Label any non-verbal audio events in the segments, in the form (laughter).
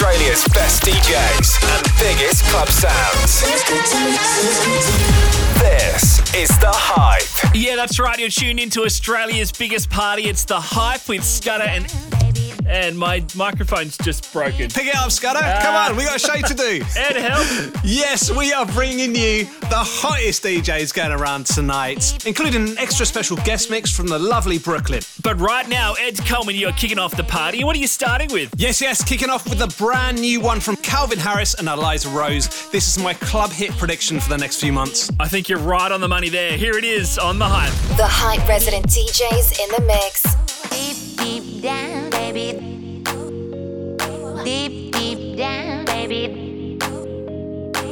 Australia's best DJs and biggest club sounds. This is The Hype. Yeah, that's right. You're tuned into Australia's biggest party. It's the hype with Scudder and and my microphone's just broken. Pick it up, Scudder. Ah. Come on, we got a show to do. (laughs) Ed, help! Yes, we are bringing you the hottest DJs going around tonight, including an extra special guest mix from the lovely Brooklyn. But right now, Ed Coleman, you're kicking off the party. What are you starting with? Yes, yes, kicking off with a brand new one from Calvin Harris and Eliza Rose. This is my club hit prediction for the next few months. I think you're right on the money there. Here it is on the hype. The Hype resident DJs in the mix. Deep, deep down, baby. Deep, deep down, baby.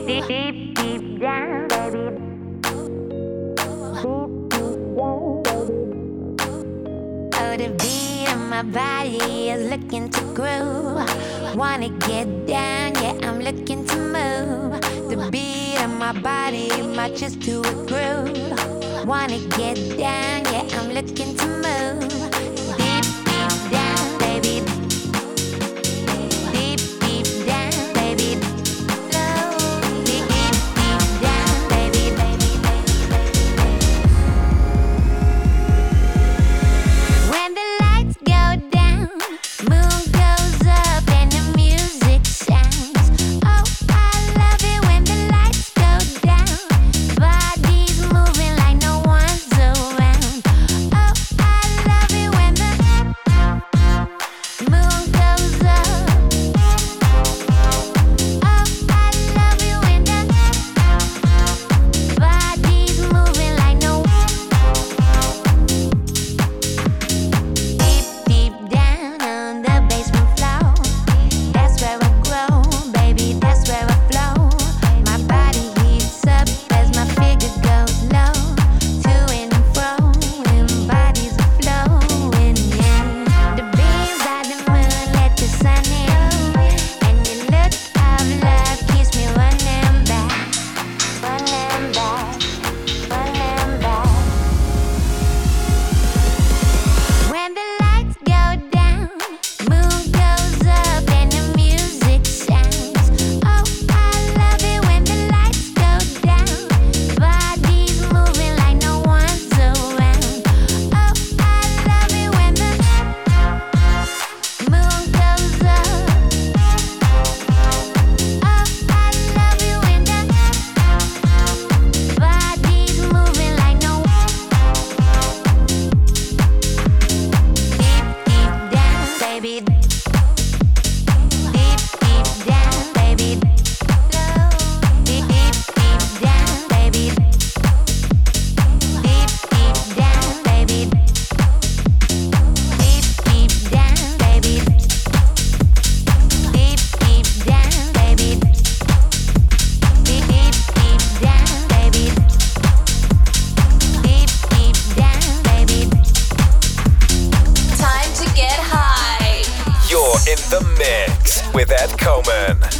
Deep, deep, deep down, baby. Oh, the beat of my body is looking to groove. Wanna get down, yeah, I'm looking to move. The beat of my body matches to a groove. Wanna get down, yeah, I'm looking to move. With Ed Coleman.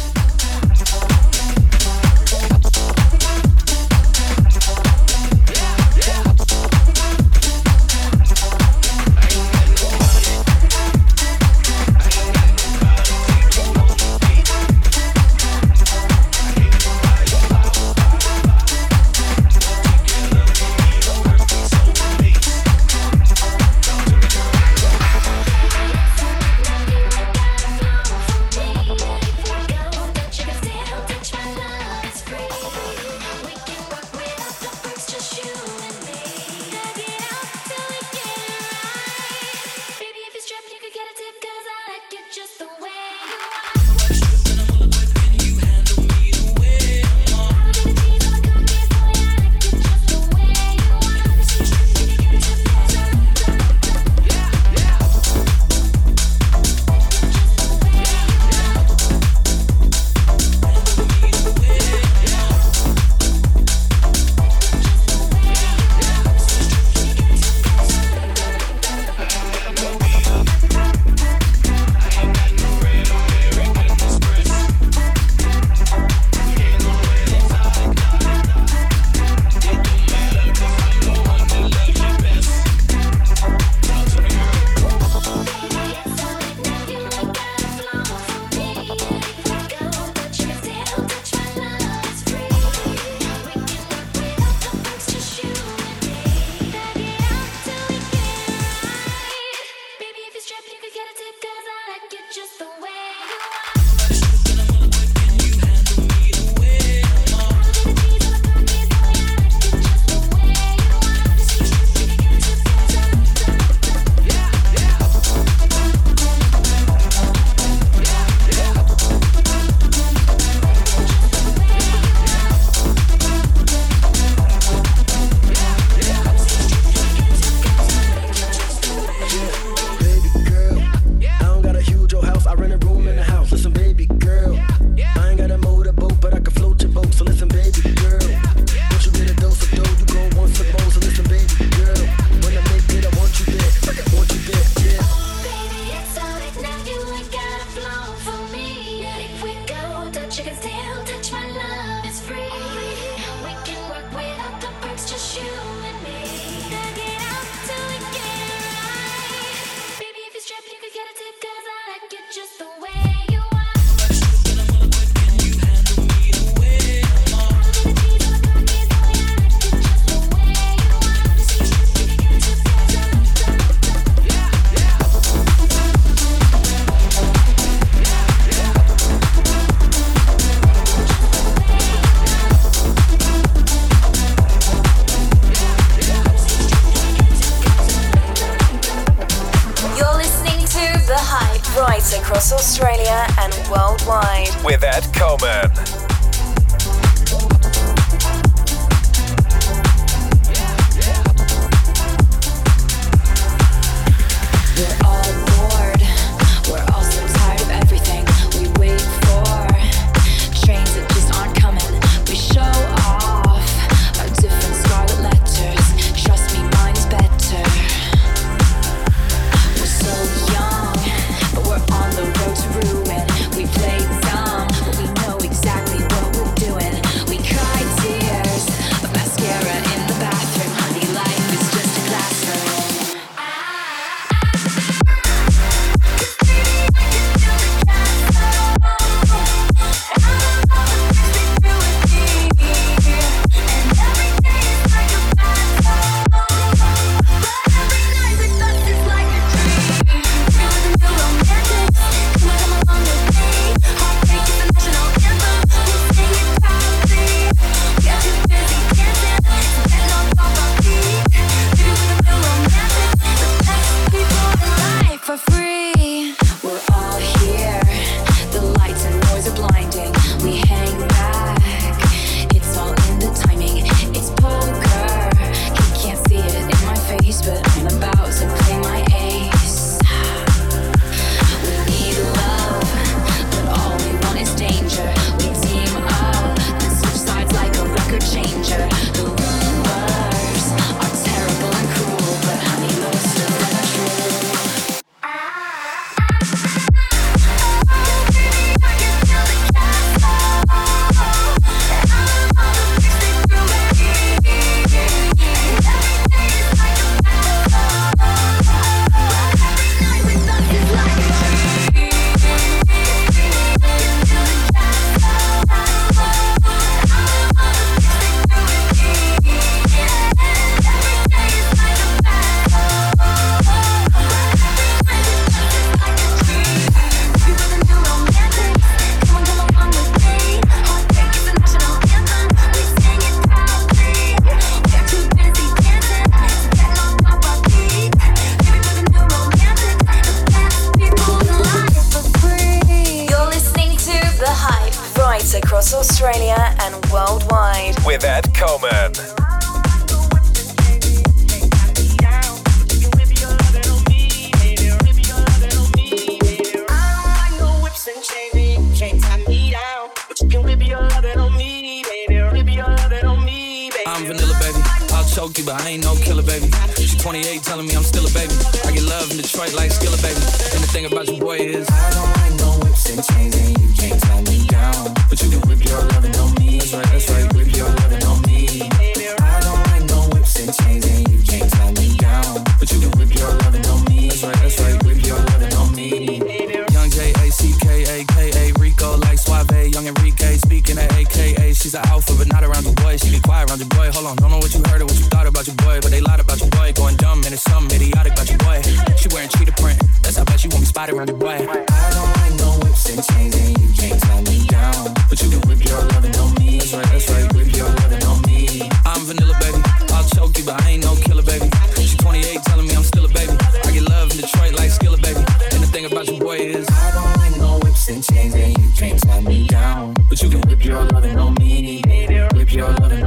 loving.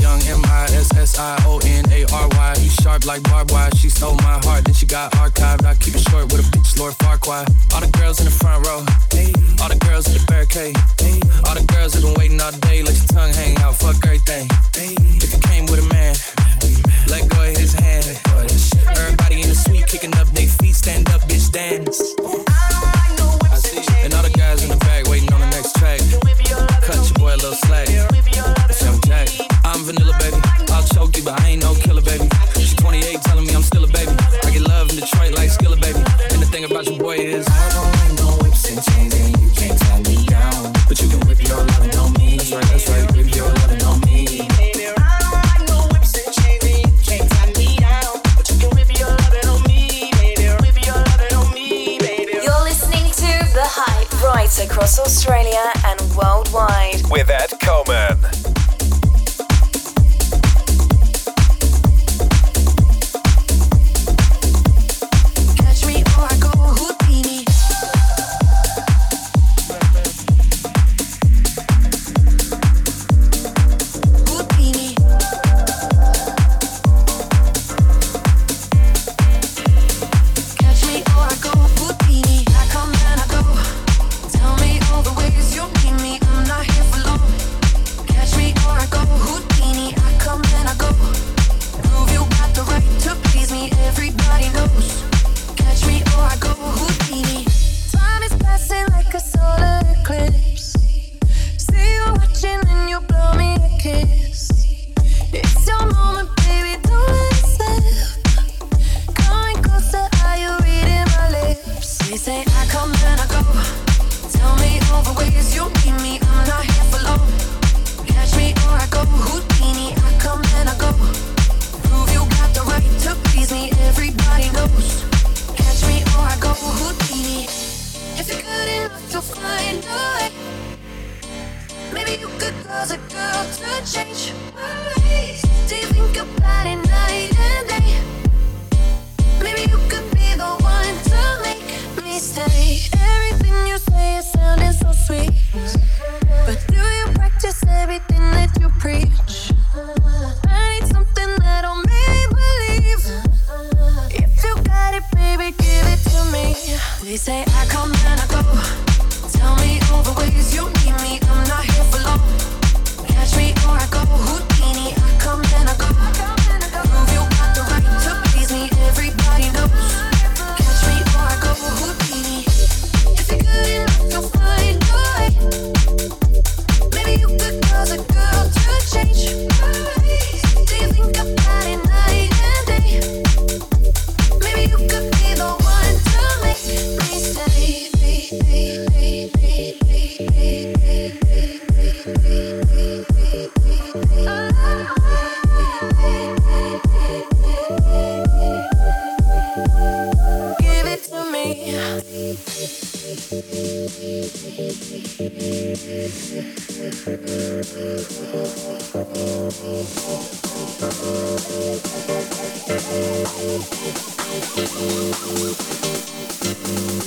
Young M I S S I O N A R Y. Sharp like barbed wire. She stole my heart, then she got archived. I keep it short with a bitch, All the girls in the front row, all the girls at the barricade, all the girls that been waiting all day. Let your tongue hang out, fuck everything. If you came with a man, let go of his hand. Everybody in the suite kicking up their feet, stand up, bitch, dance. And all the guys in the back waiting on the next track. Cut your boy a little slack vanilla, baby. I'll choke you, but I ain't no killer, baby. She's 28, telling me I'm still a baby. I get love in Detroit like Skilla, baby. And the thing about your boy is, I don't like no whips and chains, and you can't tie me down. But you can whip your on me. That's right, that's right, whip your on me. across Australia and worldwide with Ed Coleman.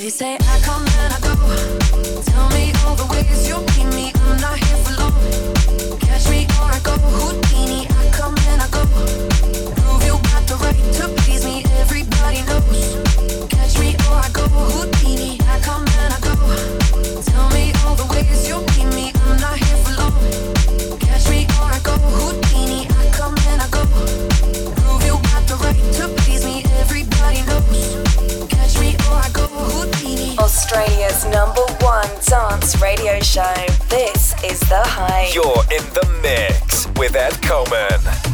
You say I come and I go. Tell me all the ways you me. I'm not here for long. Catch me or I go Houdini. I come and I go. Prove you got the right to please me. Everybody knows. Number one dance radio show. This is The Hype. You're in the mix with Ed Coleman.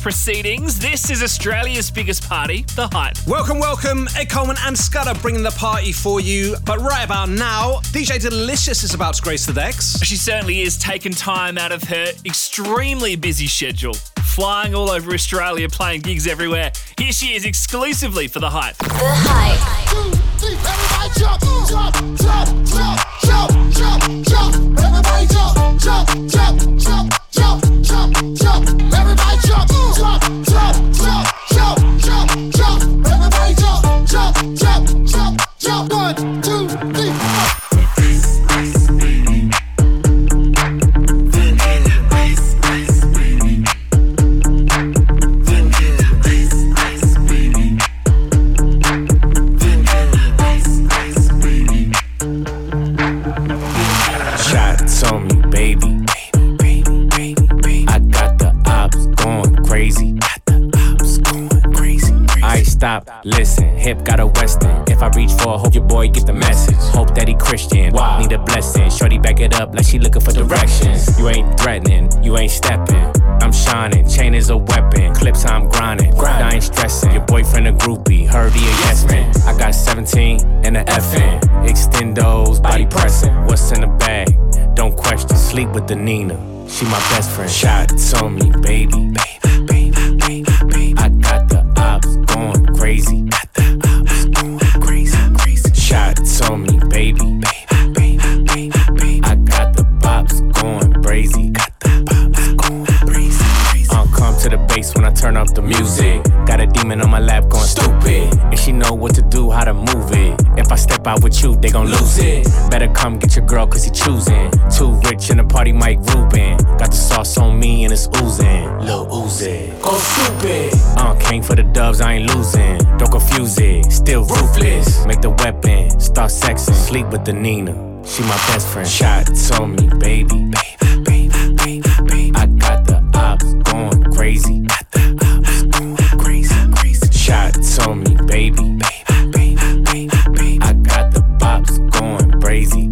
Proceedings. This is Australia's biggest party, The Hype. Welcome, welcome. Ed Coleman and Scudder bringing the party for you. But right about now, DJ Delicious is about to grace the decks. She certainly is taking time out of her extremely busy schedule, flying all over Australia, playing gigs everywhere. Here she is exclusively for The Hype. The Hype. Shots I stop, listen. Hip got a western. If I reach for, a hope your boy get the message. Hope that he Christian. Need a blessing. Shorty back it up like she looking for directions. You ain't threatening, you ain't stepping. I'm shining, chain is a weapon. Clips I'm grinding. I ain't stressing. Your boyfriend a groupie, heard he a yes man. I got 17 and a FN. Extendos, body pressing. What's in the bag? Don't question. Sleep with the Nina. She my best friend. Shots on me, baby. I got the ops going crazy. Shots on me, baby. The bass when I turn up the music. Got a demon on my lap going stupid. And she know what to do, how to move it. If I step out with you, they gon' lose it. Better come get your girl, cause he choosing. Too rich in the party, Mike Rubin. Got the sauce on me and it's oozing. Lil Uzi. Go stupid. Uh, came for the dubs, I ain't losing. Don't confuse it, still ruthless. Make the weapon, start sexing. Sleep with the Nina. She my best friend. Shot on me, baby. The ops crazy. Shots on me, baby. I got the going crazy.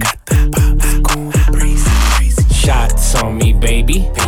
Shots on me, baby.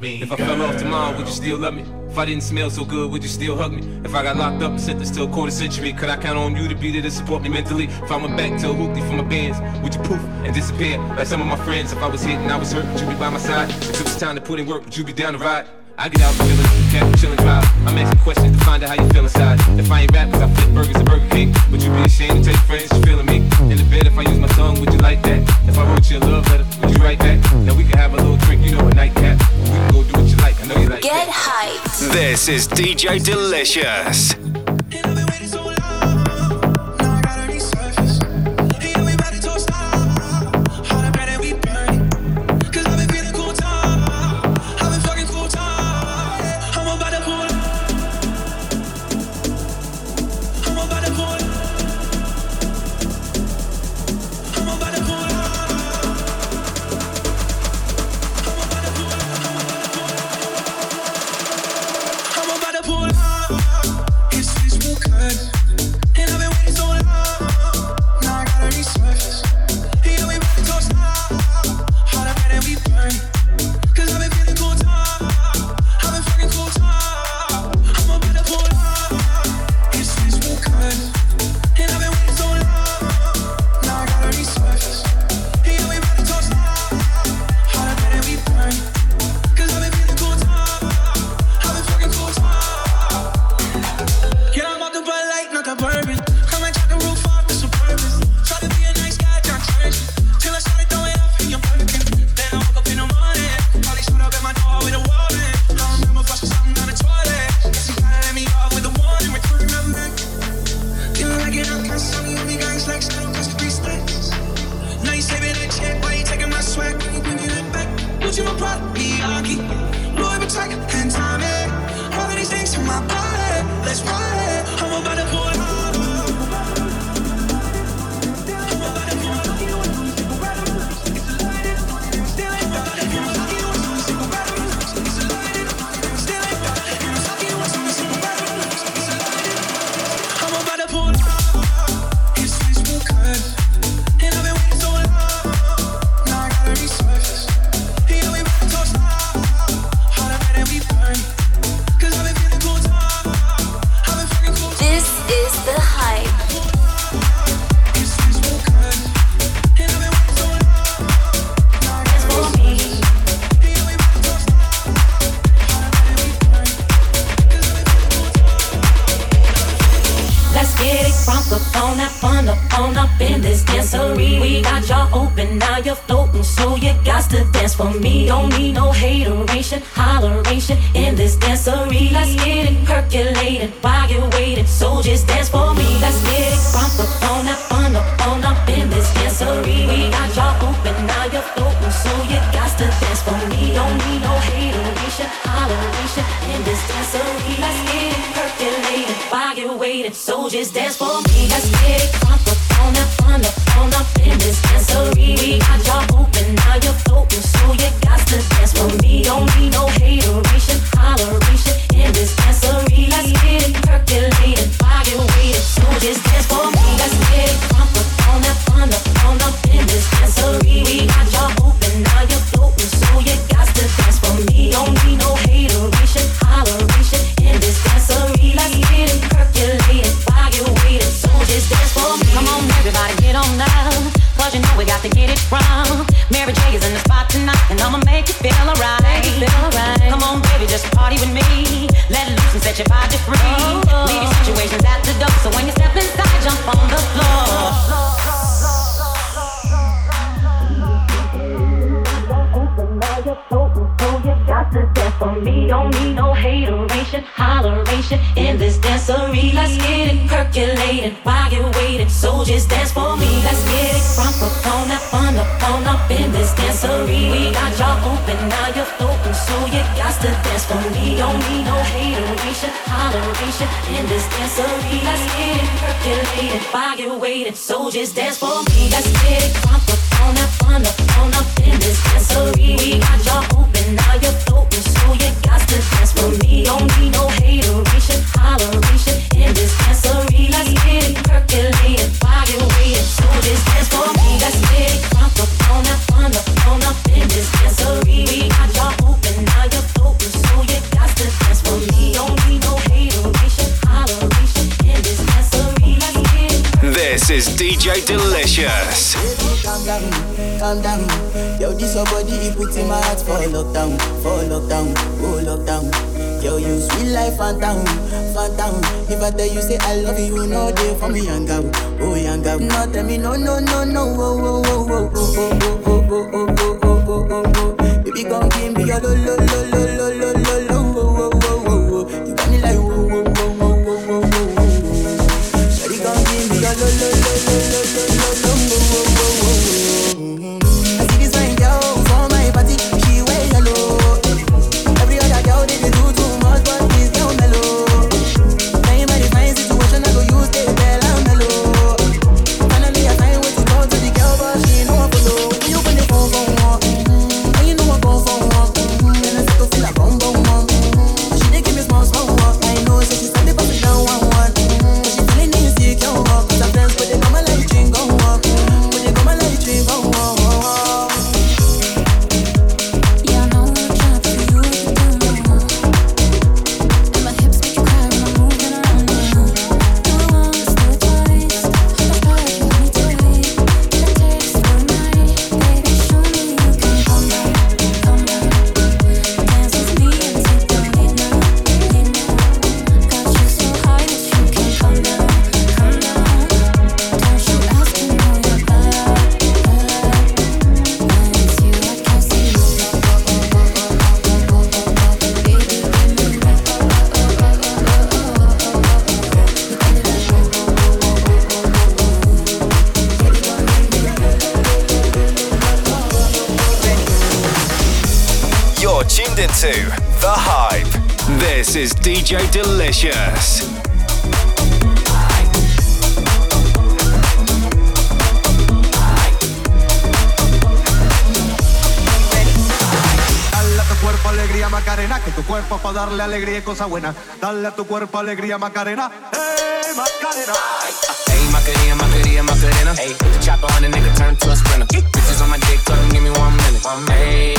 me. If I fell off tomorrow, would you still love me? If I didn't smell so good, would you still hug me? If I got locked up and sentenced to a quarter century, could I count on you to be there to support me mentally? If I went back to a hoopty for my bands, would you poof and disappear? Like some of my friends, if I was hit and I was hurt, would you be by my side? If it was time to put in work, would you be down to ride? I get out feeling, cat chillin' drive. I'm asking questions to find out how you feel inside. If I ain't rappers, I flip burgers and Burger King. Would you be ashamed to take friends? You feeling me? In the bed, if I use my tongue, would you like that? If I wrote you a love letter Get hyped. This is DJ Delicious. Delicious. Calm down, calm down. Yo, this your body, it puts in my heart for lockdown, for lockdown, oh lockdown. Yo, you sweet life, phantom, phantom. If I tell you say I love you, you know they for me, girl, oh girl. No, tell me no, no, no, no, oh, oh, oh, oh, oh, oh, oh, oh, oh, oh, oh, oh, oh, oh. Baby, come give me your lo, lo, lo, lo, lo, alegría y cosa buena. Dale a tu cuerpo alegría Macarena, hey Macarena. Hey, Macarena, Macarena, Macarena. Hey, put the chopper on the nigga, turn to a sprinter. Bitches on my dick, them give me one minute. Hey,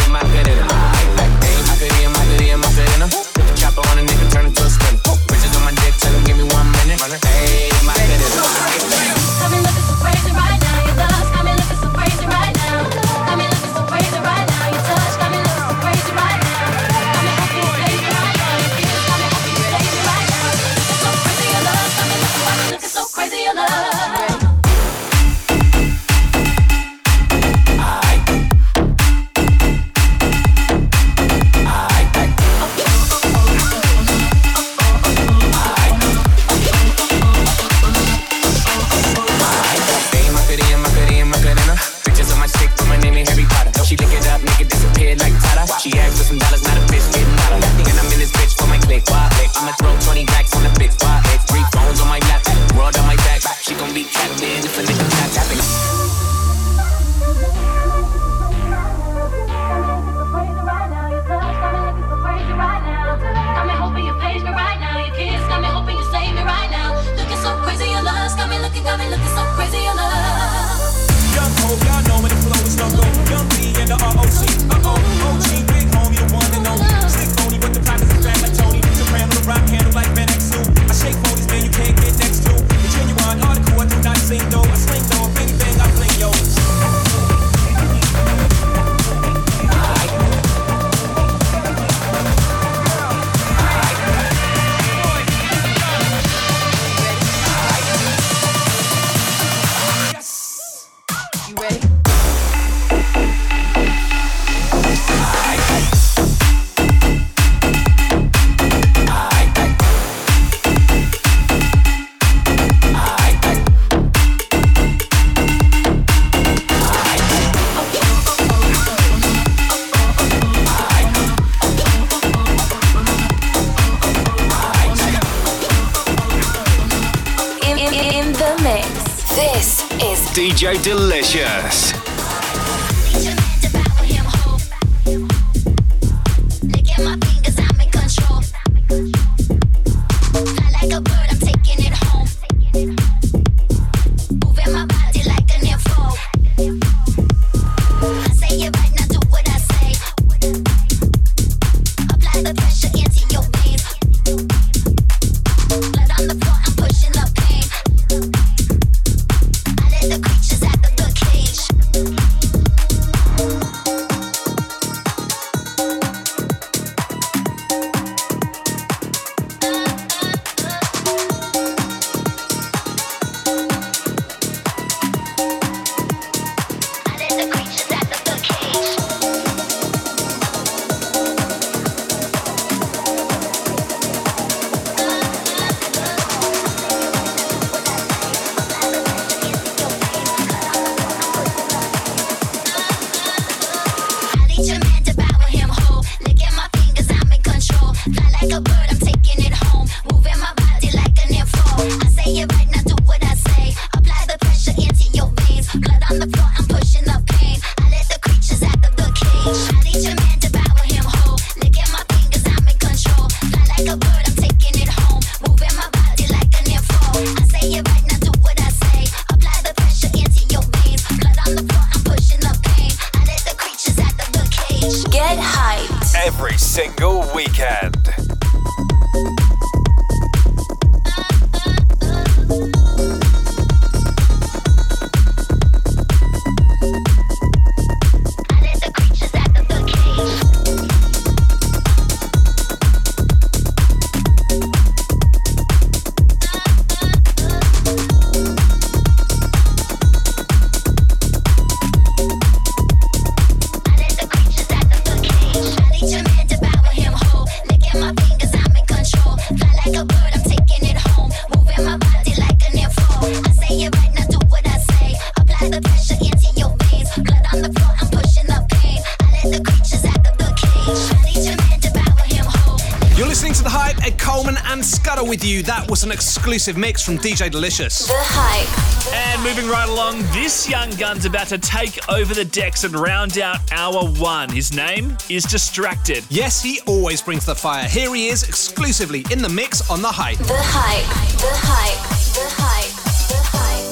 exclusive mix from DJ Delicious. The Hype. And moving right along, this young gun's about to take over the decks and round out hour one. His name is Distracted. Yes, he always brings the fire. Here he is, exclusively in the mix on The Hype. The Hype. The Hype. The Hype. The Hype.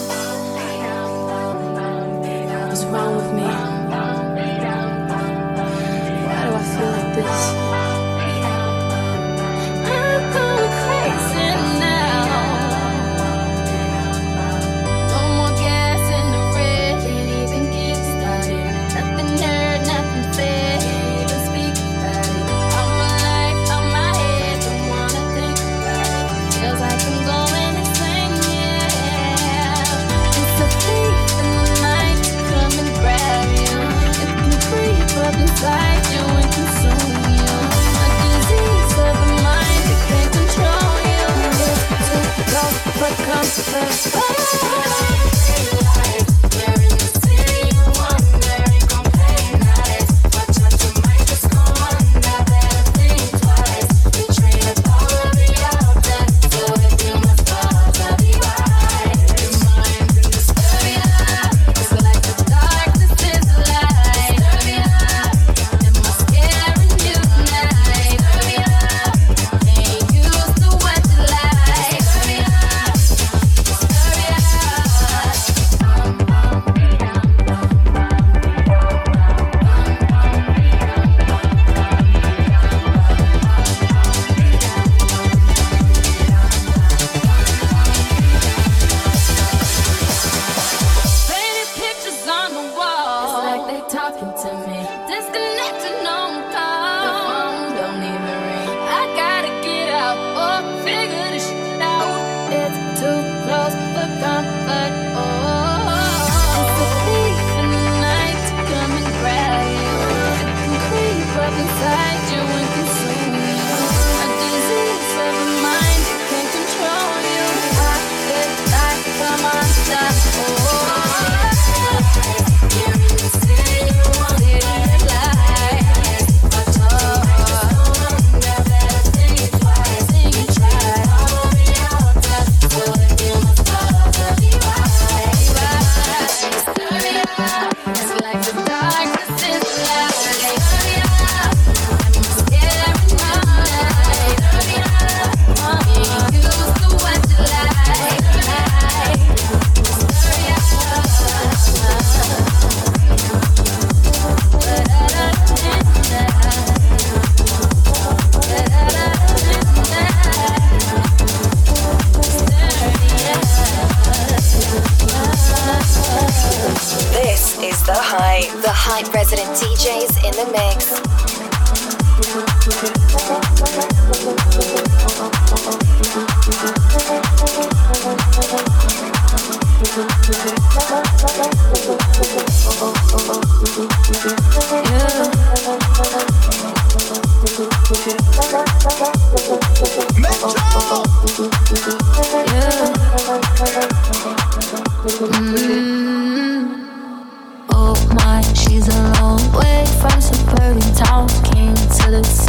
What's wrong with me? Why do I feel like this?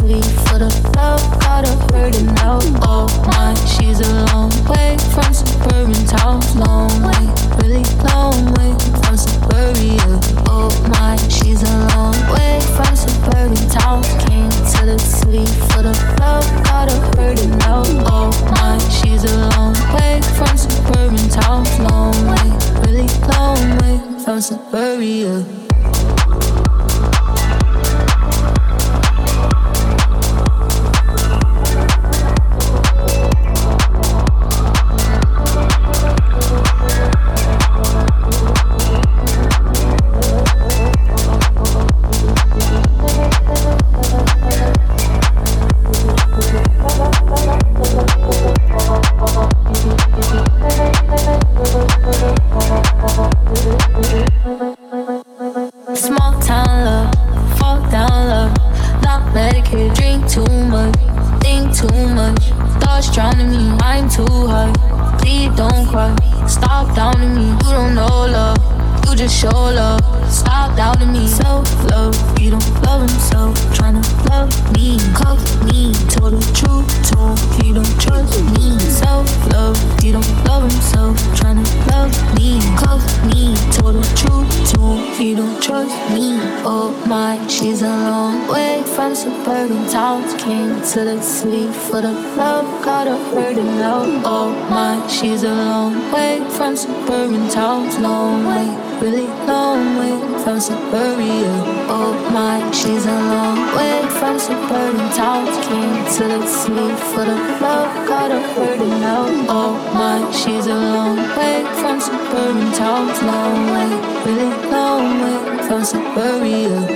envy for the love got a hurting out all my me for the love, gotta hurting, it now. Oh my, she's a long way from suburban towns, long way, really long way from suburbia.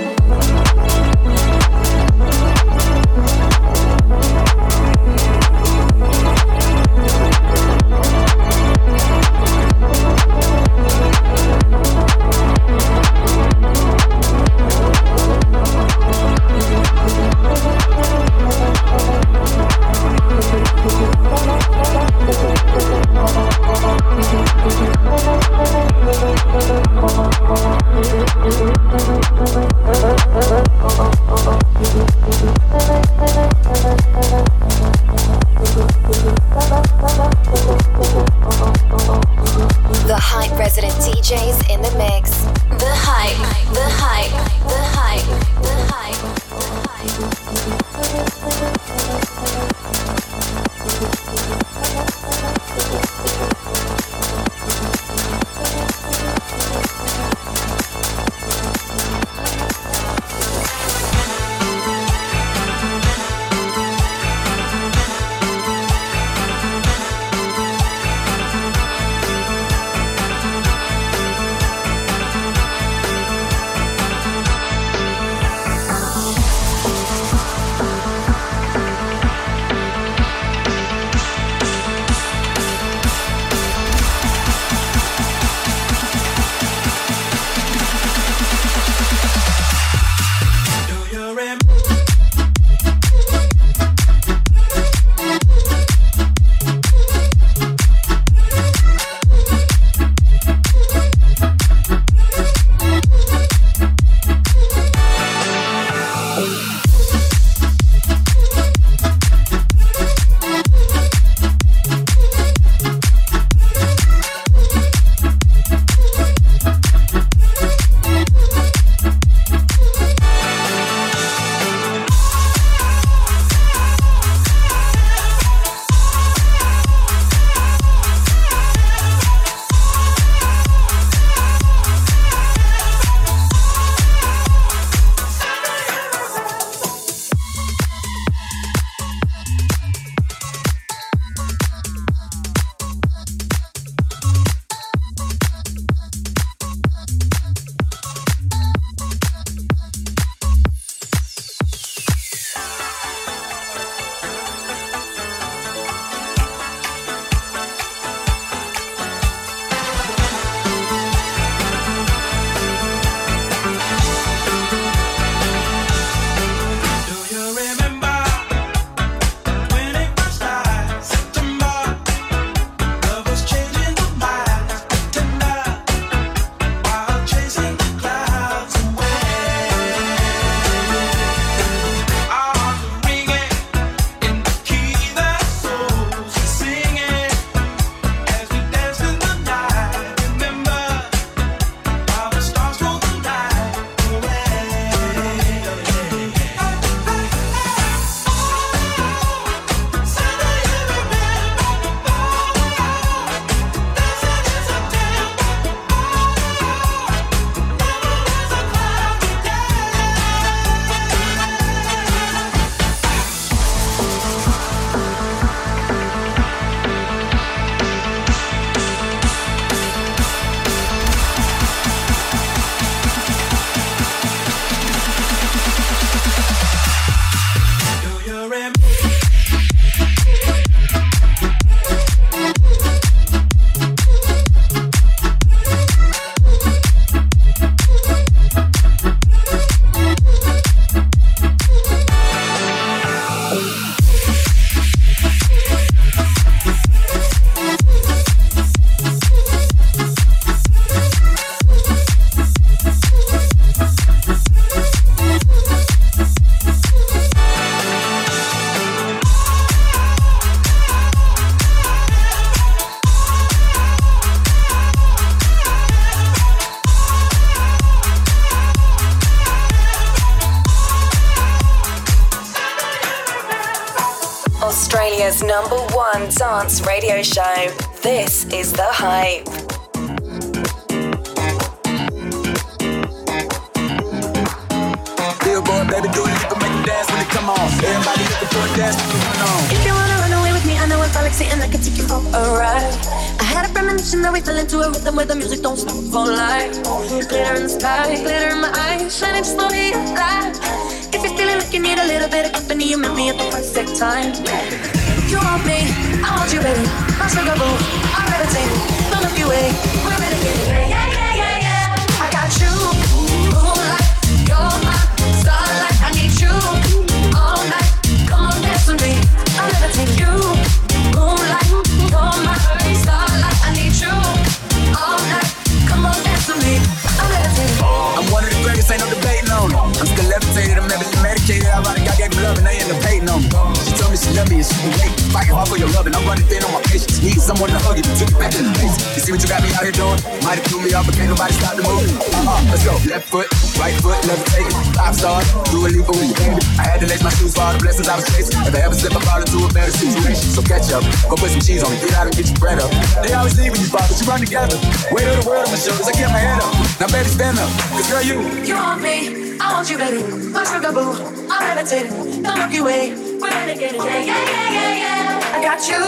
Here doing? Might have threw me off, but can't nobody stop the move. Uh-huh, let's go. Left foot, right foot, levitating. Five stars, do a leap for you, baby. I had to lace my shoes for all the blessings I was chasing. If I ever slip, I fall into a better situation. So catch up, go put some cheese on it, get out and get your bread up. They always leave when you fall, but you run together. Weight of the world on my shoulders, I kept my head up. Now baby, stand up, cause girl, you. You want me, I want you, baby. My sugar boo, I'm levitating. The Milky Way, we're renegading. Yeah, yeah, yeah, yeah, yeah. I got you,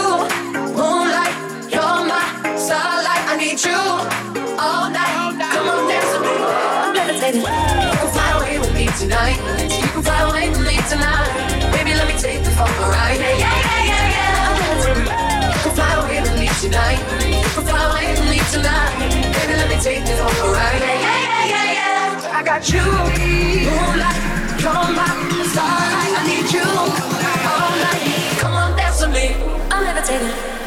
moonlight, you're my starlight. I need you all night. Come on, dance with me. I'm levitating. You can fly away with me tonight. You can fly away with me tonight. Baby, let me take you for. Yeah, yeah, yeah, yeah. You can fly away with me tonight. You can fly away with me tonight. Baby, let me take you for. Yeah, yeah, yeah, yeah. I got you, starlight. I need you all night. Come on, dance with me. I'm levitating.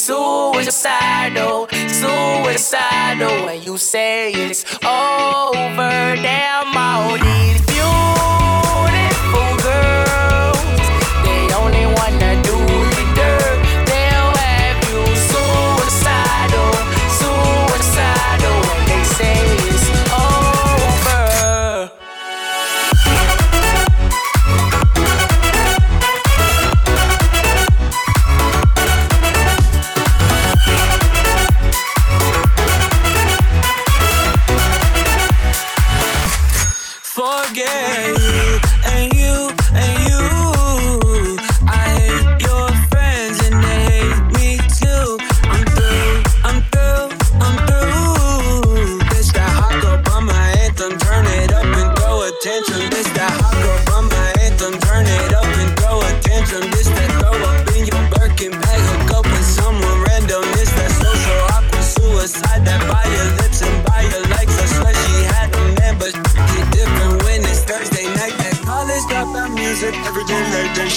Suicidal, suicidal. When you say it's over, damn all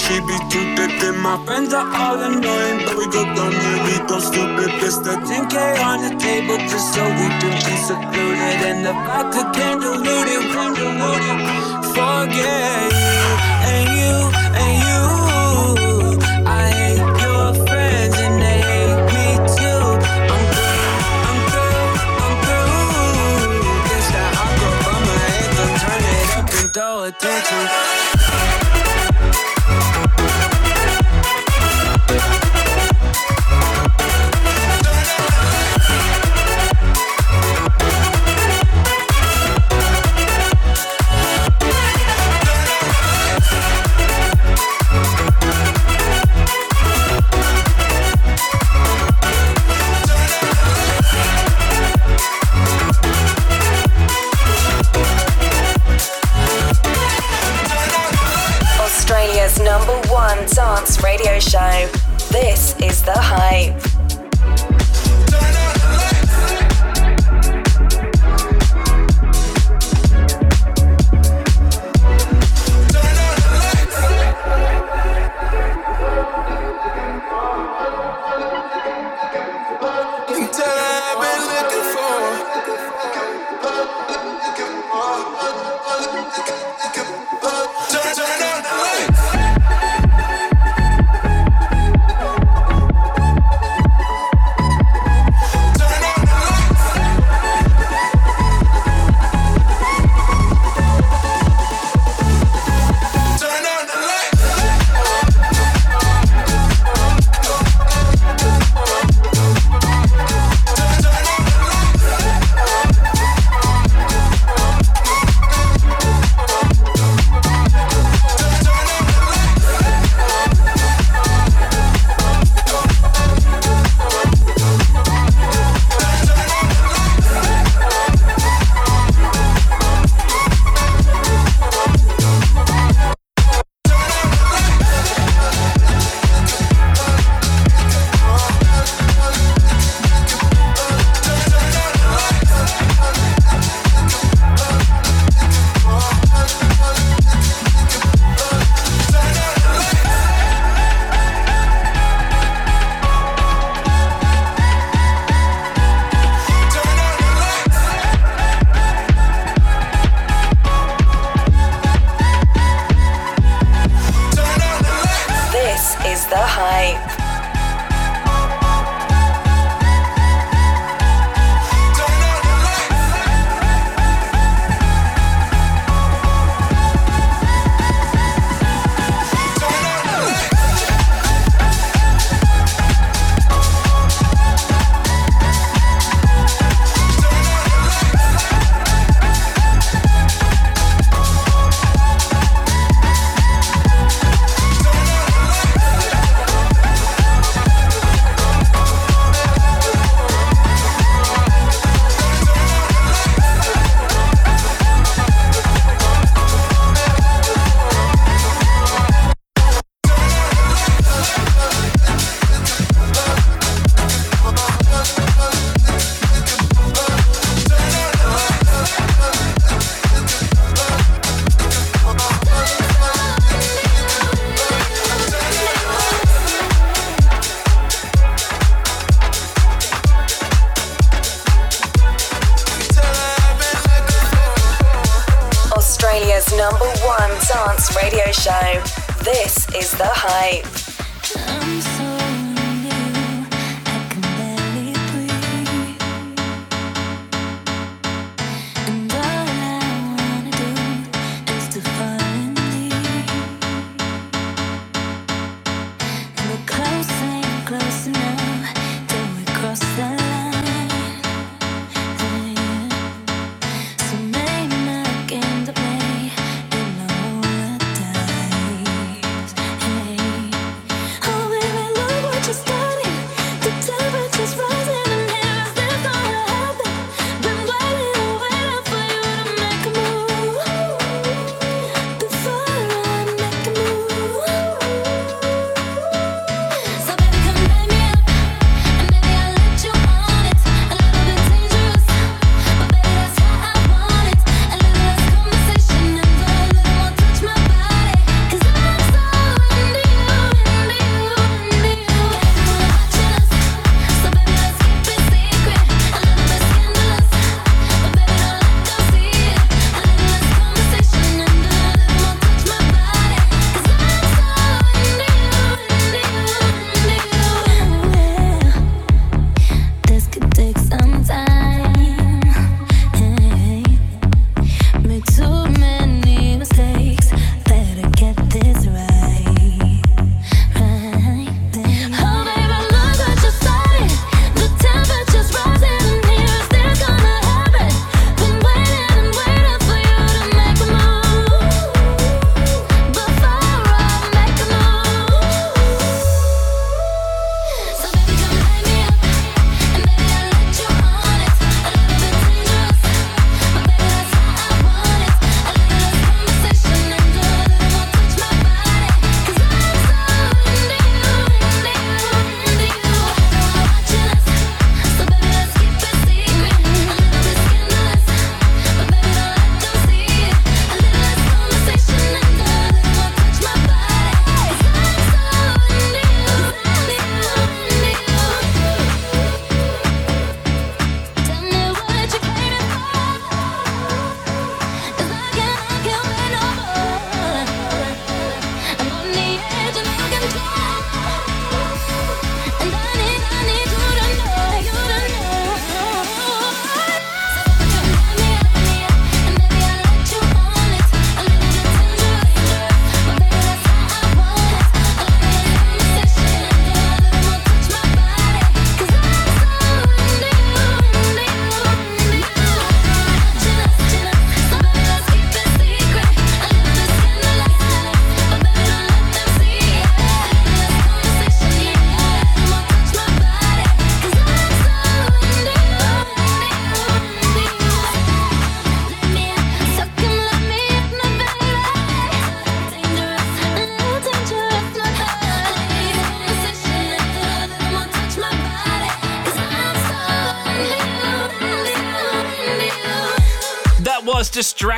She be too thick and my friends are all annoying, but we go dumb we go stupid. This the 10k on the table just so we can be secluded and the vodka can't dilute it, can't dilute it. Forget you and you and you. I hate your friends and they hate me too. I'm I'm I'm that it up and throw attention.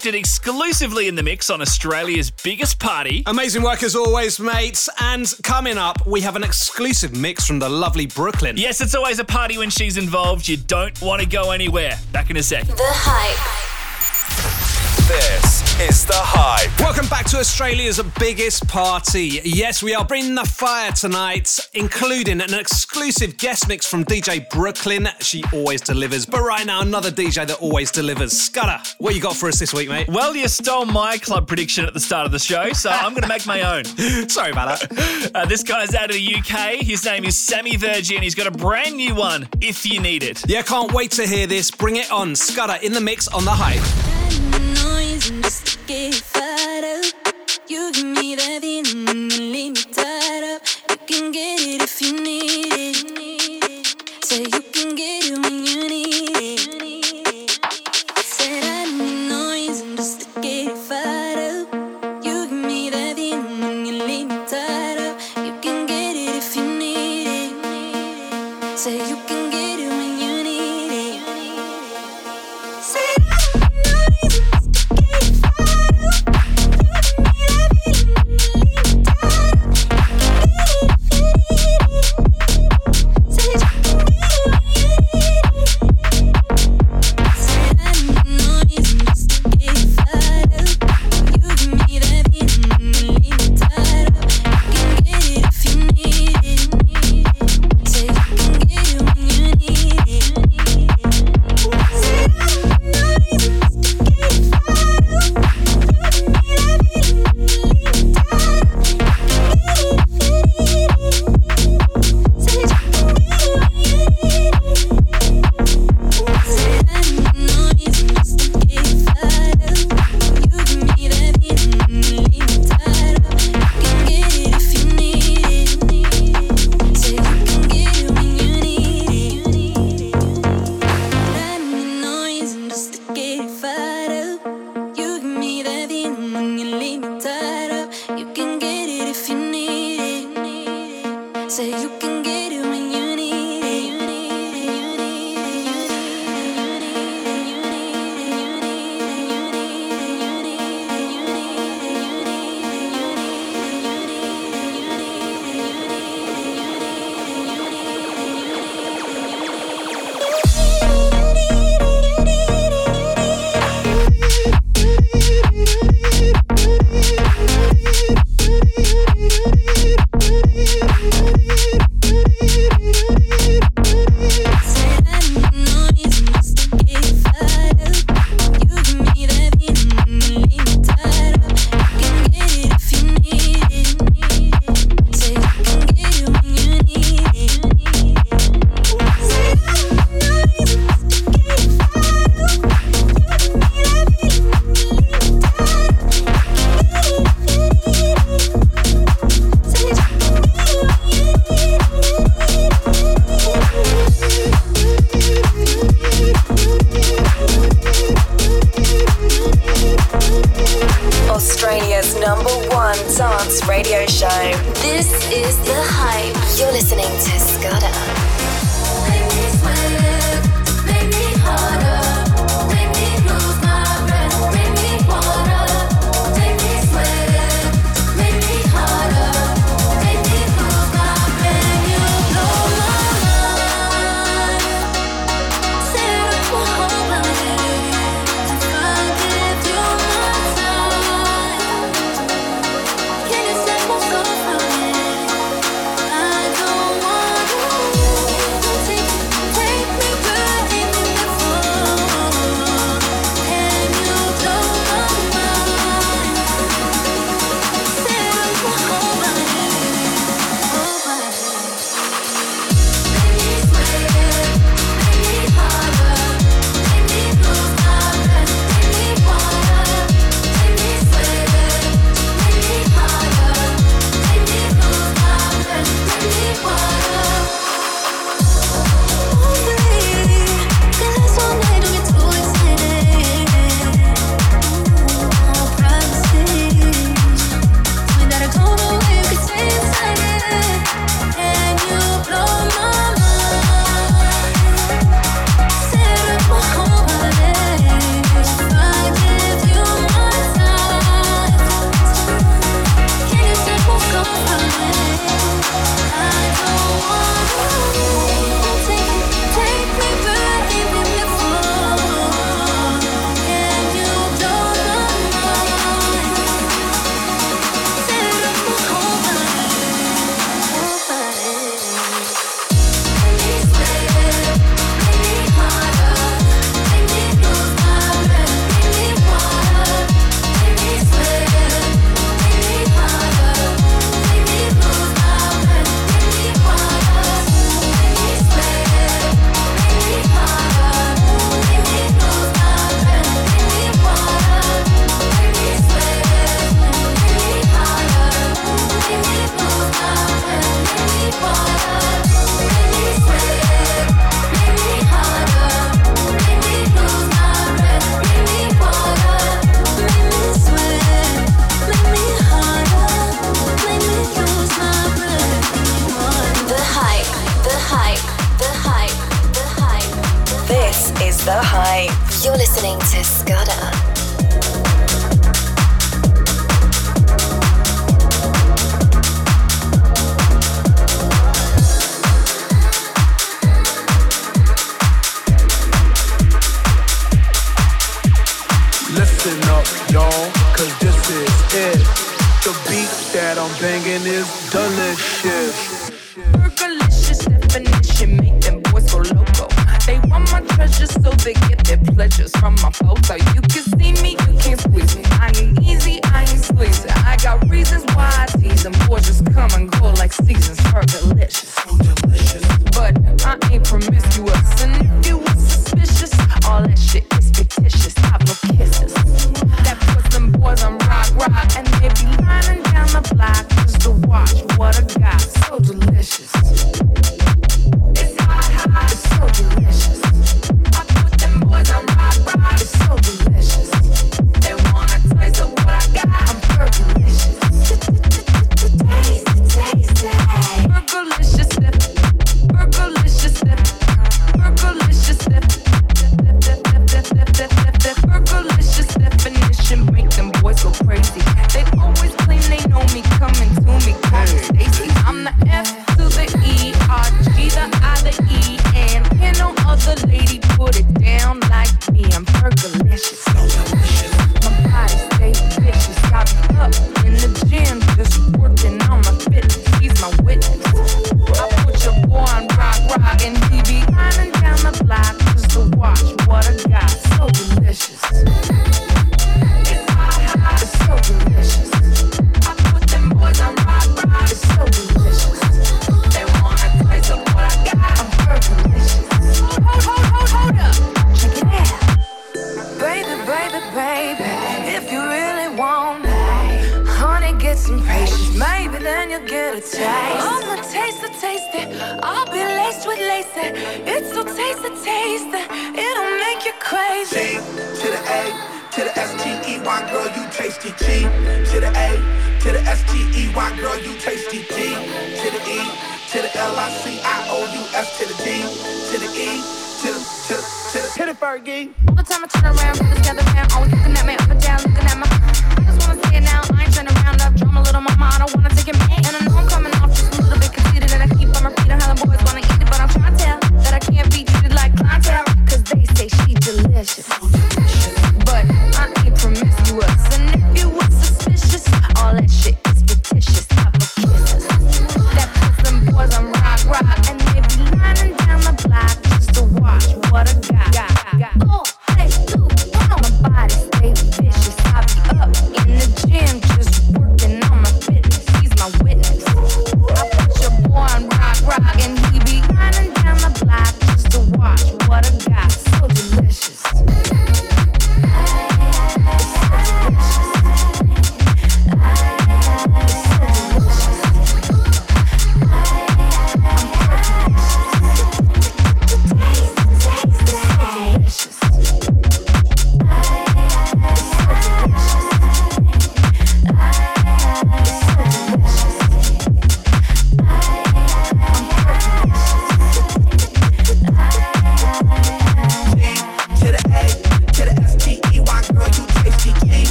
conducted exclusively in the mix on Australia's biggest party. Amazing work as always, mates. And coming up, we have an exclusive mix from the lovely Brooklyn. Yes, it's always a party when she's involved. You don't want to go anywhere. Back in a sec. The Hype. This is The Hype. Welcome back to Australia's biggest party. Yes, we are bringing the fire tonight, including an exclusive guest mix from DJ Brooklyn. She always delivers. But right now, another DJ that always delivers. Scudder, what you got for us this week, mate? Well, you stole my club prediction at the start of the show, so I'm going to make my own. (laughs) Sorry about that. Uh, this guy's out of the UK. His name is Sammy Virji. He's got a brand new one, If You Need It. Yeah, can't wait to hear this. Bring it on. Scudder in the mix on the hype. You give me that feeling and leave me tied up. You can get it if you need it.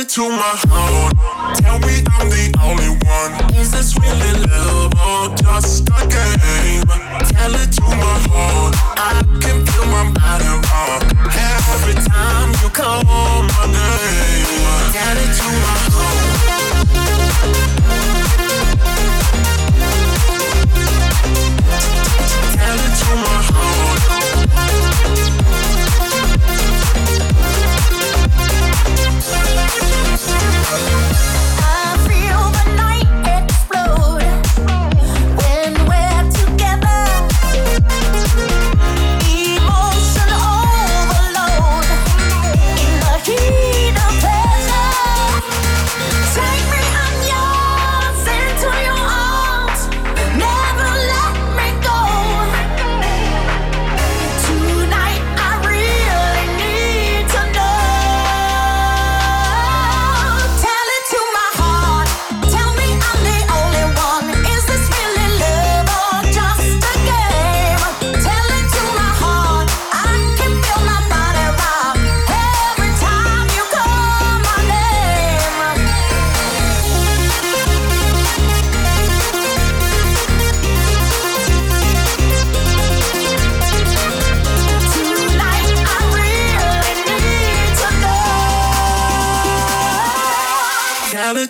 it to my heart. Tell me I'm the only one. Is this really love or just a game? Tell it to my heart. I can feel my body rock every time you call my name. Tell it to my heart. Tell it to my heart.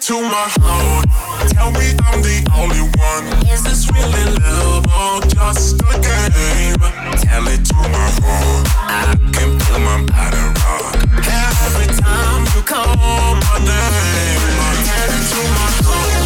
to my own. Tell me I'm the only one. Is this really love or just a game? Tell it to my heart. I can feel my body rock. Every time you call my name, tell it to my heart.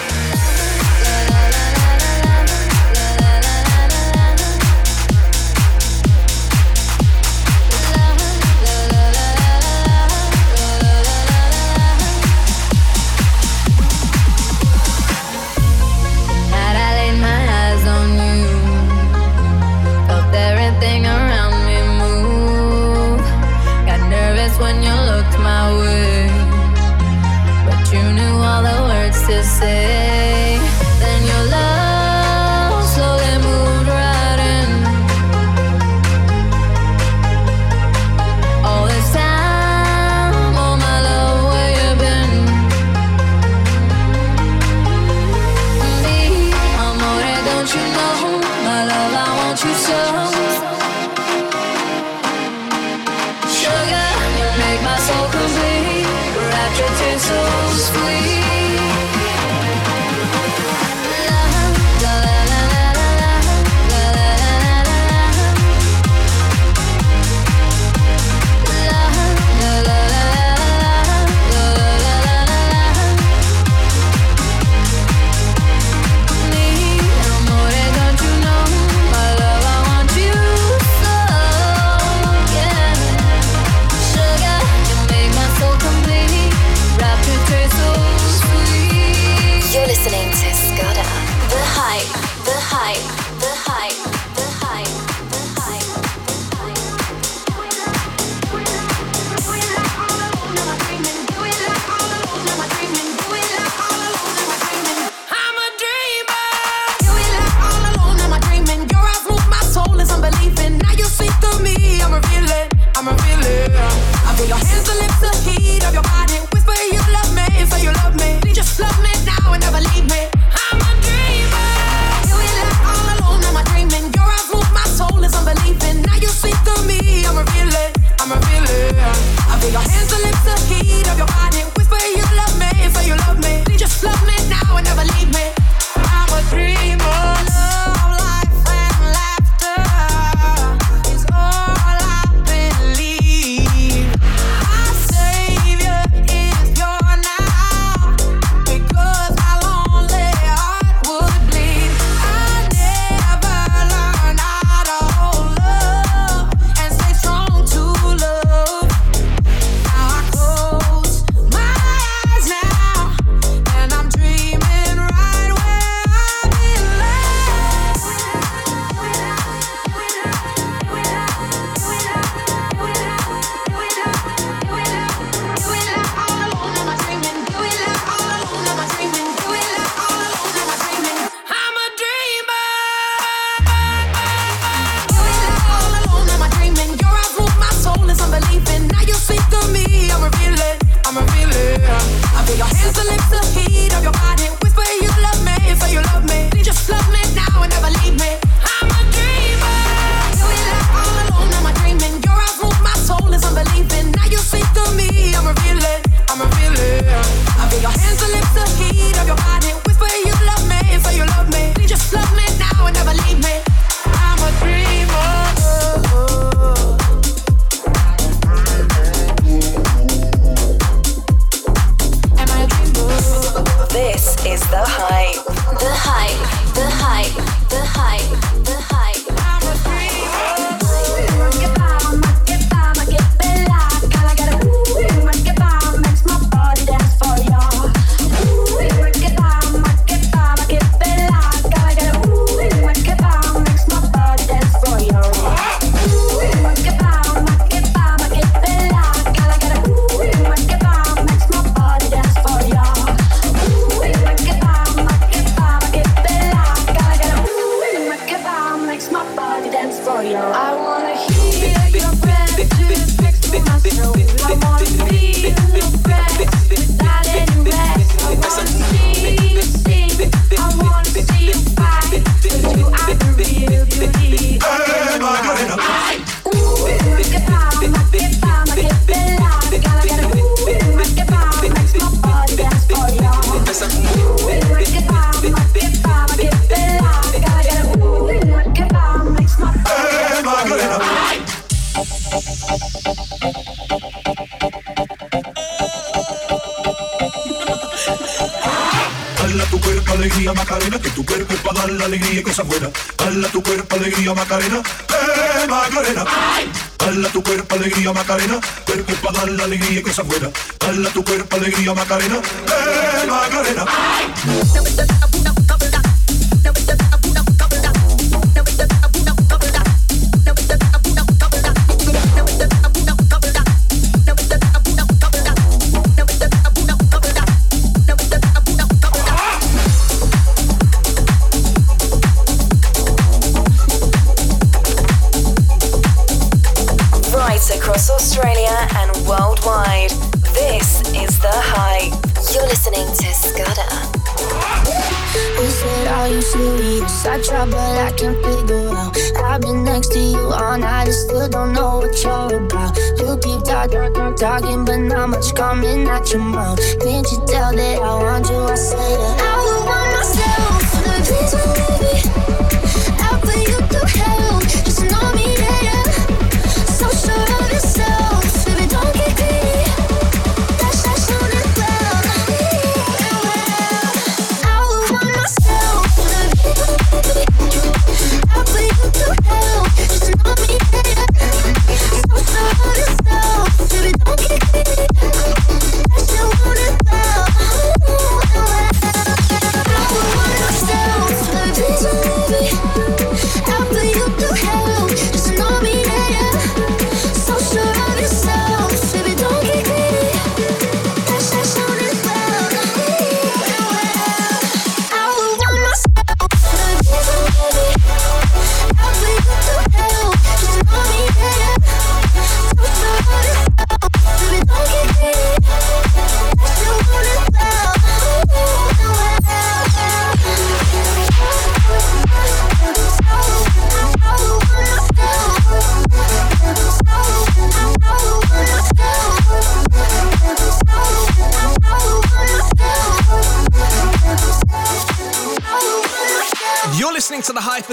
Macarena, eh, Macarena. ¡Ay! Dala tu cuerpo alegría Macarena, cuerpo para dar la alegría que se afuera. Dala tu cuerpo alegría Macarena, eh, Macarena. ¡Ay! Talking, but not much coming out your mouth. Can't you tell that I want you? I say that I would want myself the reason, baby.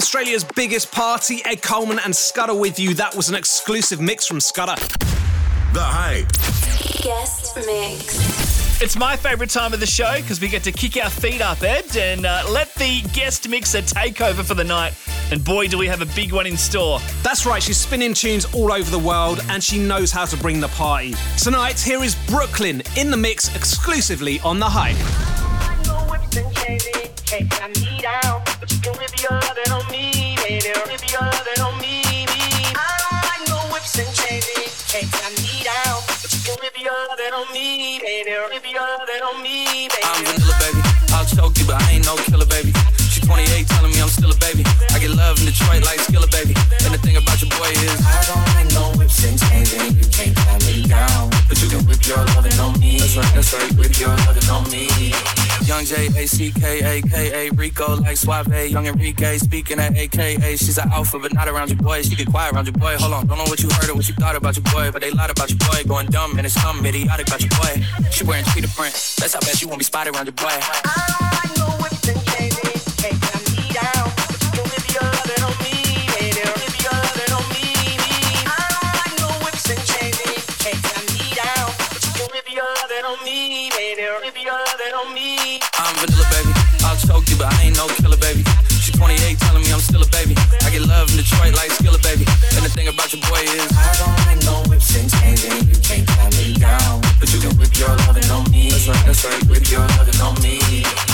Australia's biggest party. Ed Coleman and Scudder with you. That was an exclusive mix from Scudder. The Hype. Guest mix. It's my favourite time of the show because we get to kick our feet up, Ed, and uh, let the guest mixer take over for the night. And boy, do we have a big one in store. That's right, she's spinning tunes all over the world and she knows how to bring the party. Tonight, here is Brooklyn in the mix exclusively on The Hype. I'm vanilla, baby. I'll choke you, but I ain't no killer, baby. She 28, telling me I'm still a baby. I get love in Detroit like Skilla, baby. And the thing about your boy is I don't like no whips and chains, and you can't tie me down. But you can whip your lovin' on me. That's right, that's right, whip your lovin' on me. Young J A C K A K A Rico like Suave, Young Enrique speaking at AKA. She's an alpha, but not around your boy. She get quiet around your boy. Hold on, don't know what you heard or what you thought about your boy, but they lied about your boy. Going dumb and it's something idiotic about your boy. She wearing cheetah print. That's how bad she won't be spotted around your boy. I'm vanilla, baby. I'll choke you, but I ain't no killer, baby. She 28, telling me I'm still a baby. I get love in Detroit like Skilla, baby. And the thing about your boy is I don't like no whips and chains, That's right, whip your lovin' on me.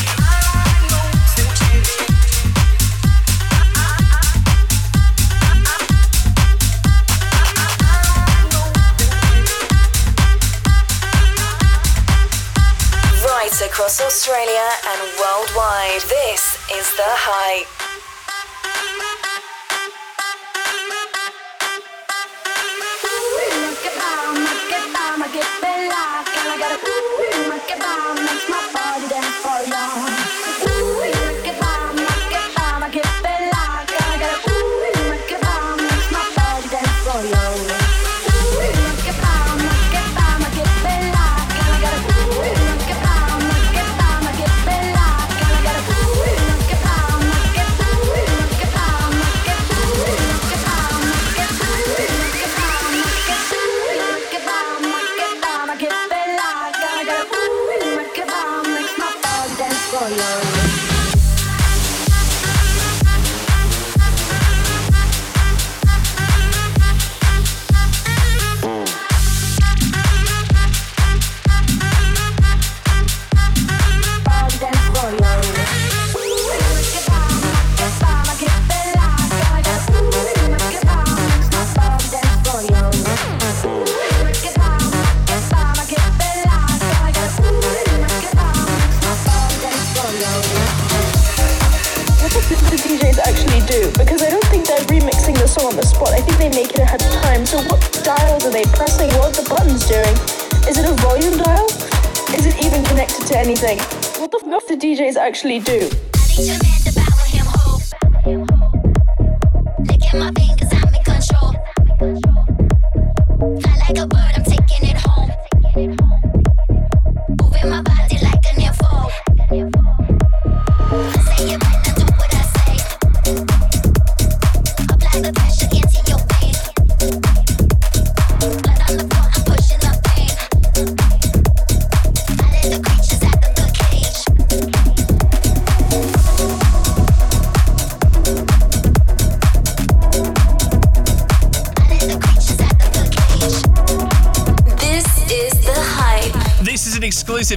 Across Australia and worldwide, this is The Hype. they make it ahead of time. So what dials are they pressing? What are the buttons doing? Is it a volume dial? Is it even connected to anything? What the fuck do DJs actually do?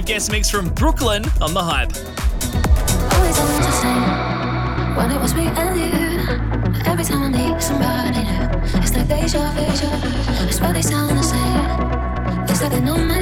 guest mix from Brooklyn on The Hype. Always. When it was me and you, every time I need somebody it's like deja vu. I swear they sound the same. It's like they know my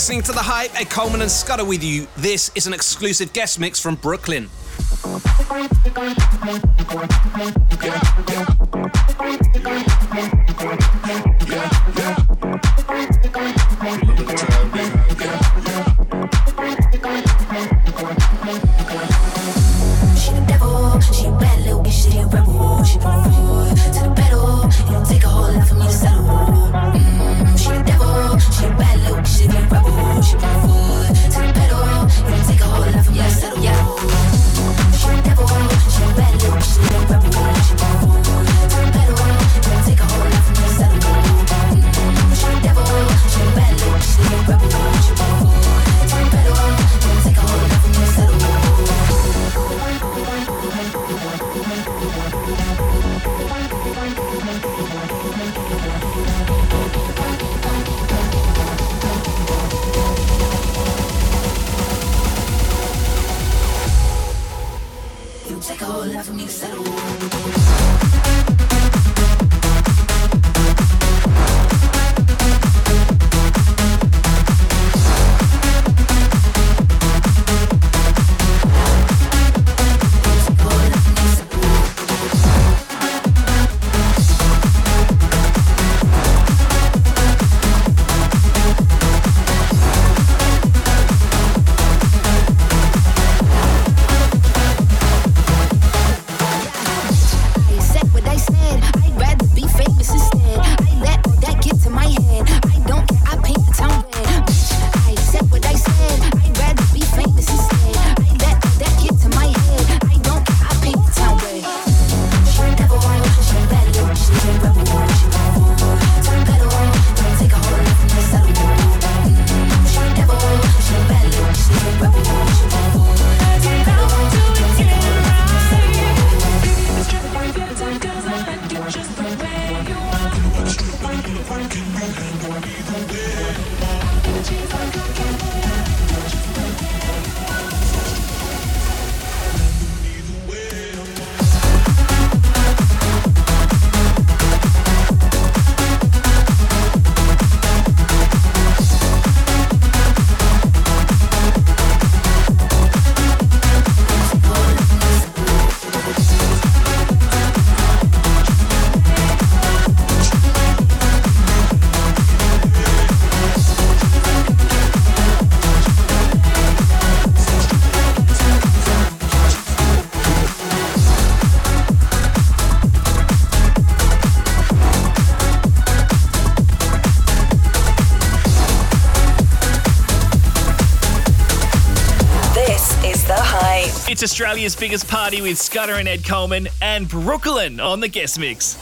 listening to The Hype. Ed Coleman and Scudder with you. This is an exclusive guest mix from Brooklyn. Yeah, yeah. Australia's biggest party with Scudder and Ed Coleman and Brooklyn on the guest mix.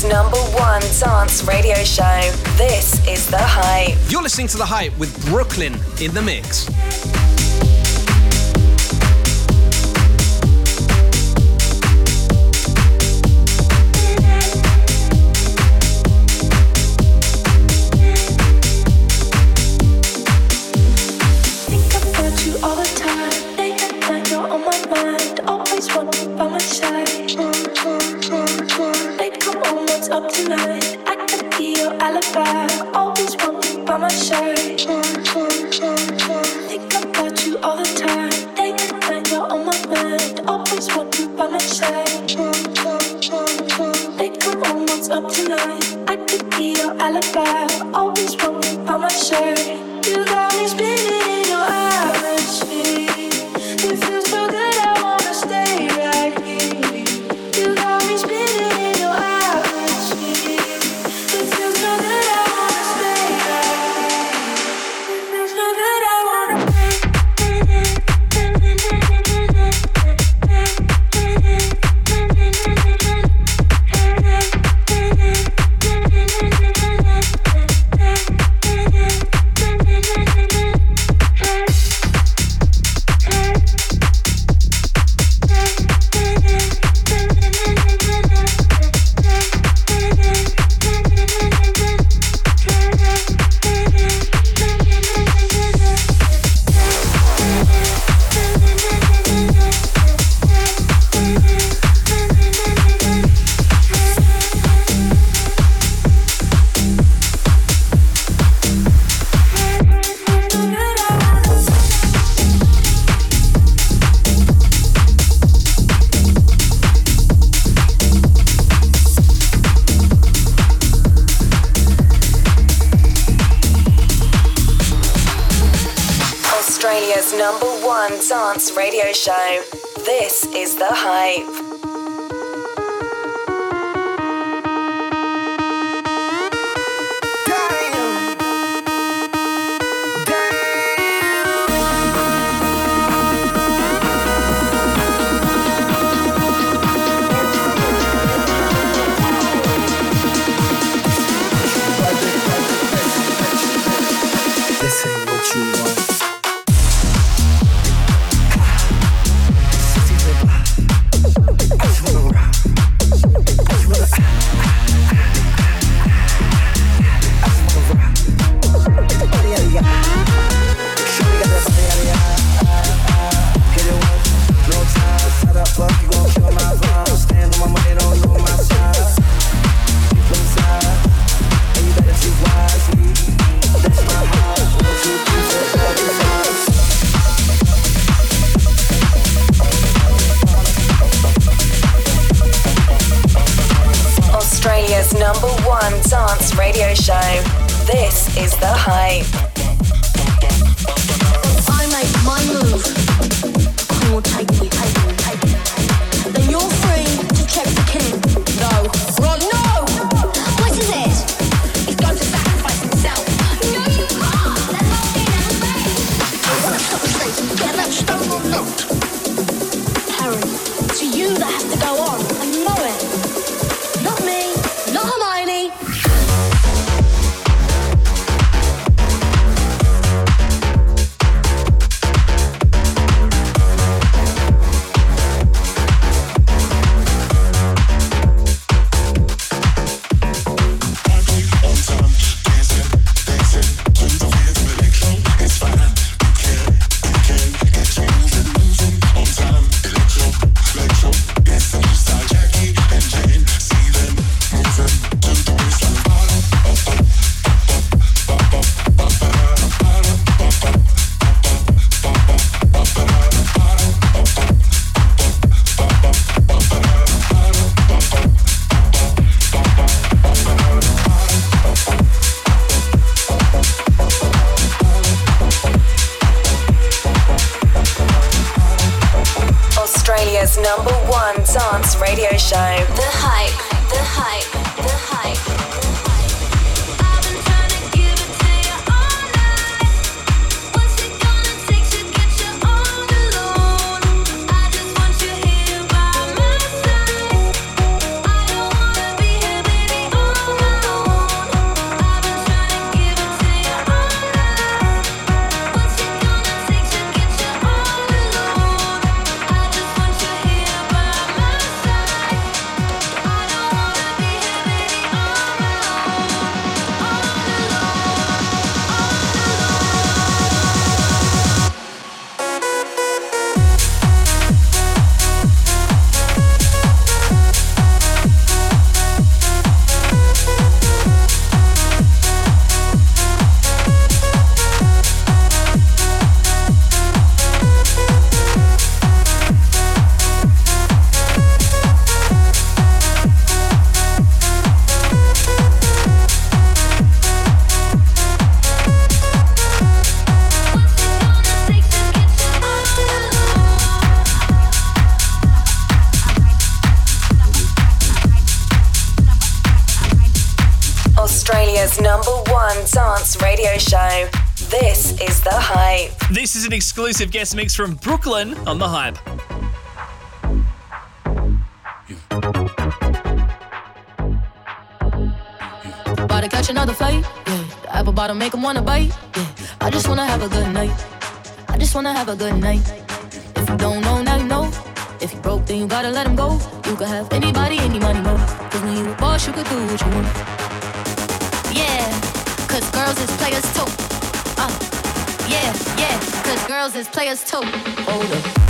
Number one dance radio show. This is The Hype. You're listening to The Hype with Brooklyn in the mix. is an exclusive guest mix from Brooklyn on The Hype. About to catch another fight, yeah. The apple bottom make em wanna bite, yeah. I just wanna have a good night. I just wanna have a good night. If you don't know, now you know. If you broke, then you gotta let him go. You could have anybody, any money, mo. Cause when you a boss, you could do what you want. houses, players too. Hold up.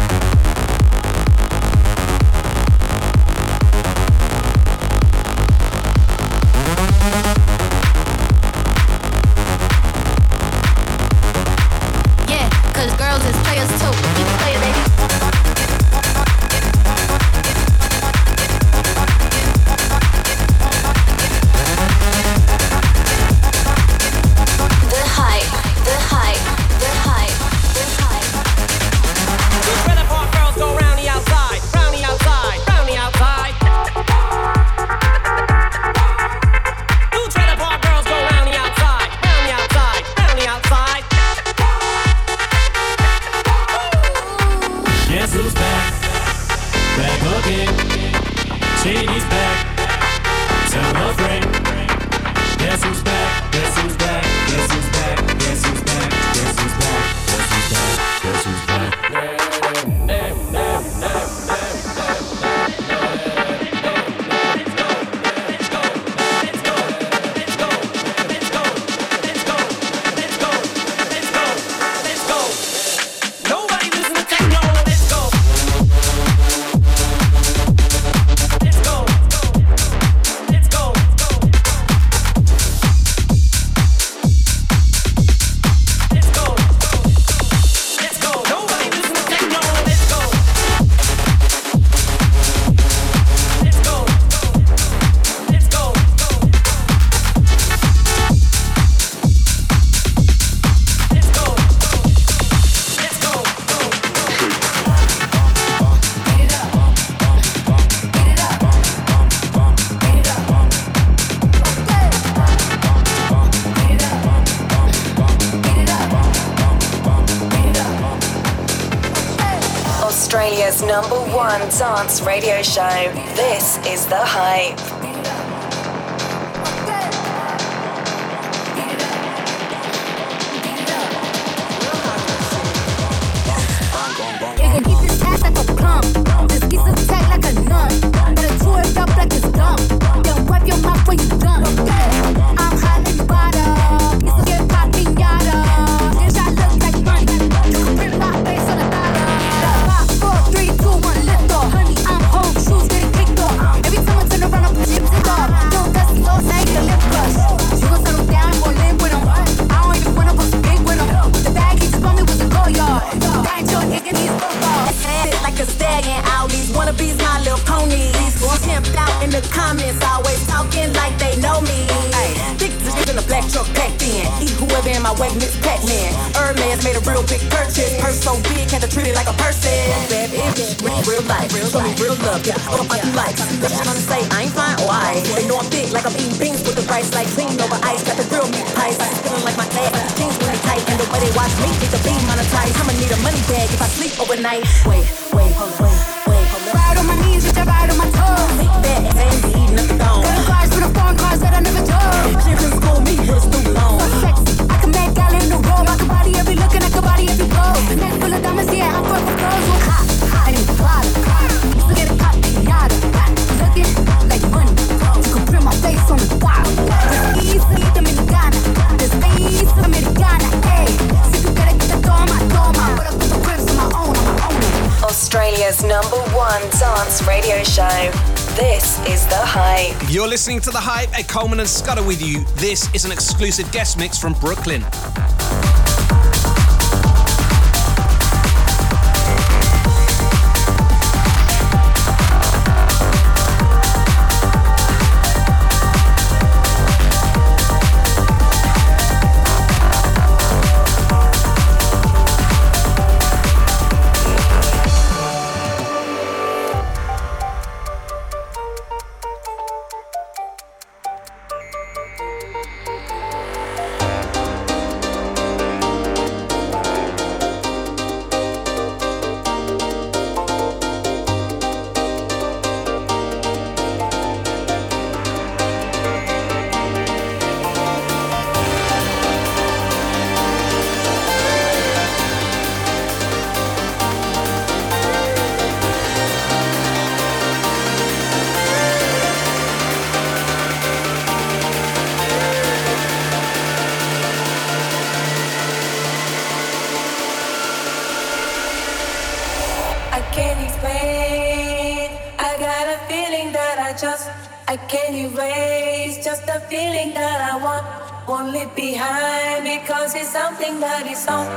Coleman and Scudder with you. This is an exclusive guest mix from Brooklyn. Something that is on,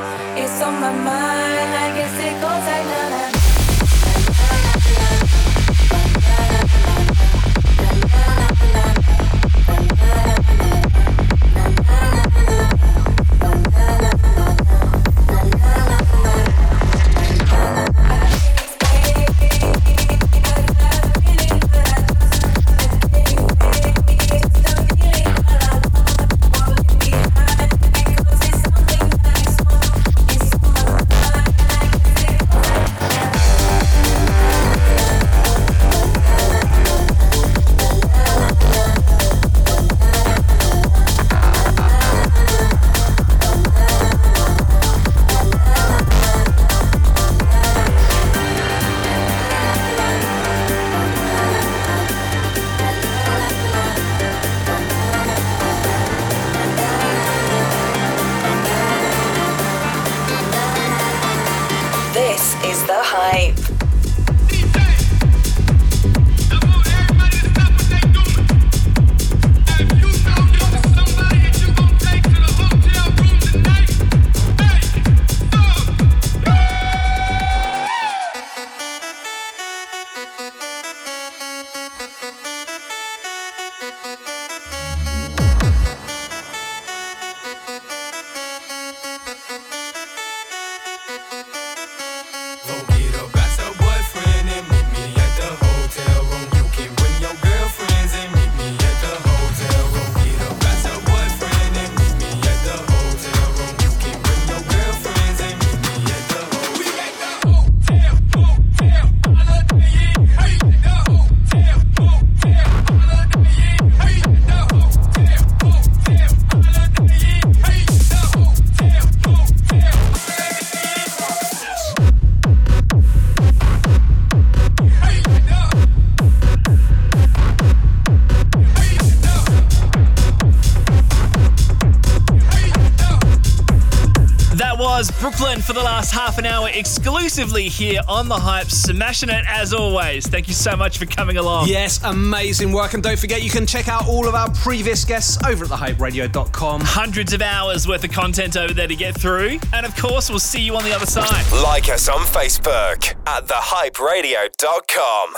half an hour exclusively here on The Hype, smashing it as always. Thank you so much for coming along. Yes, amazing work. And don't forget, you can check out all of our previous guests over at thehyperadio.com. Hundreds of hours worth of content over there to get through. And of course, we'll see you on the other side. Like us on Facebook at thehyperadio.com.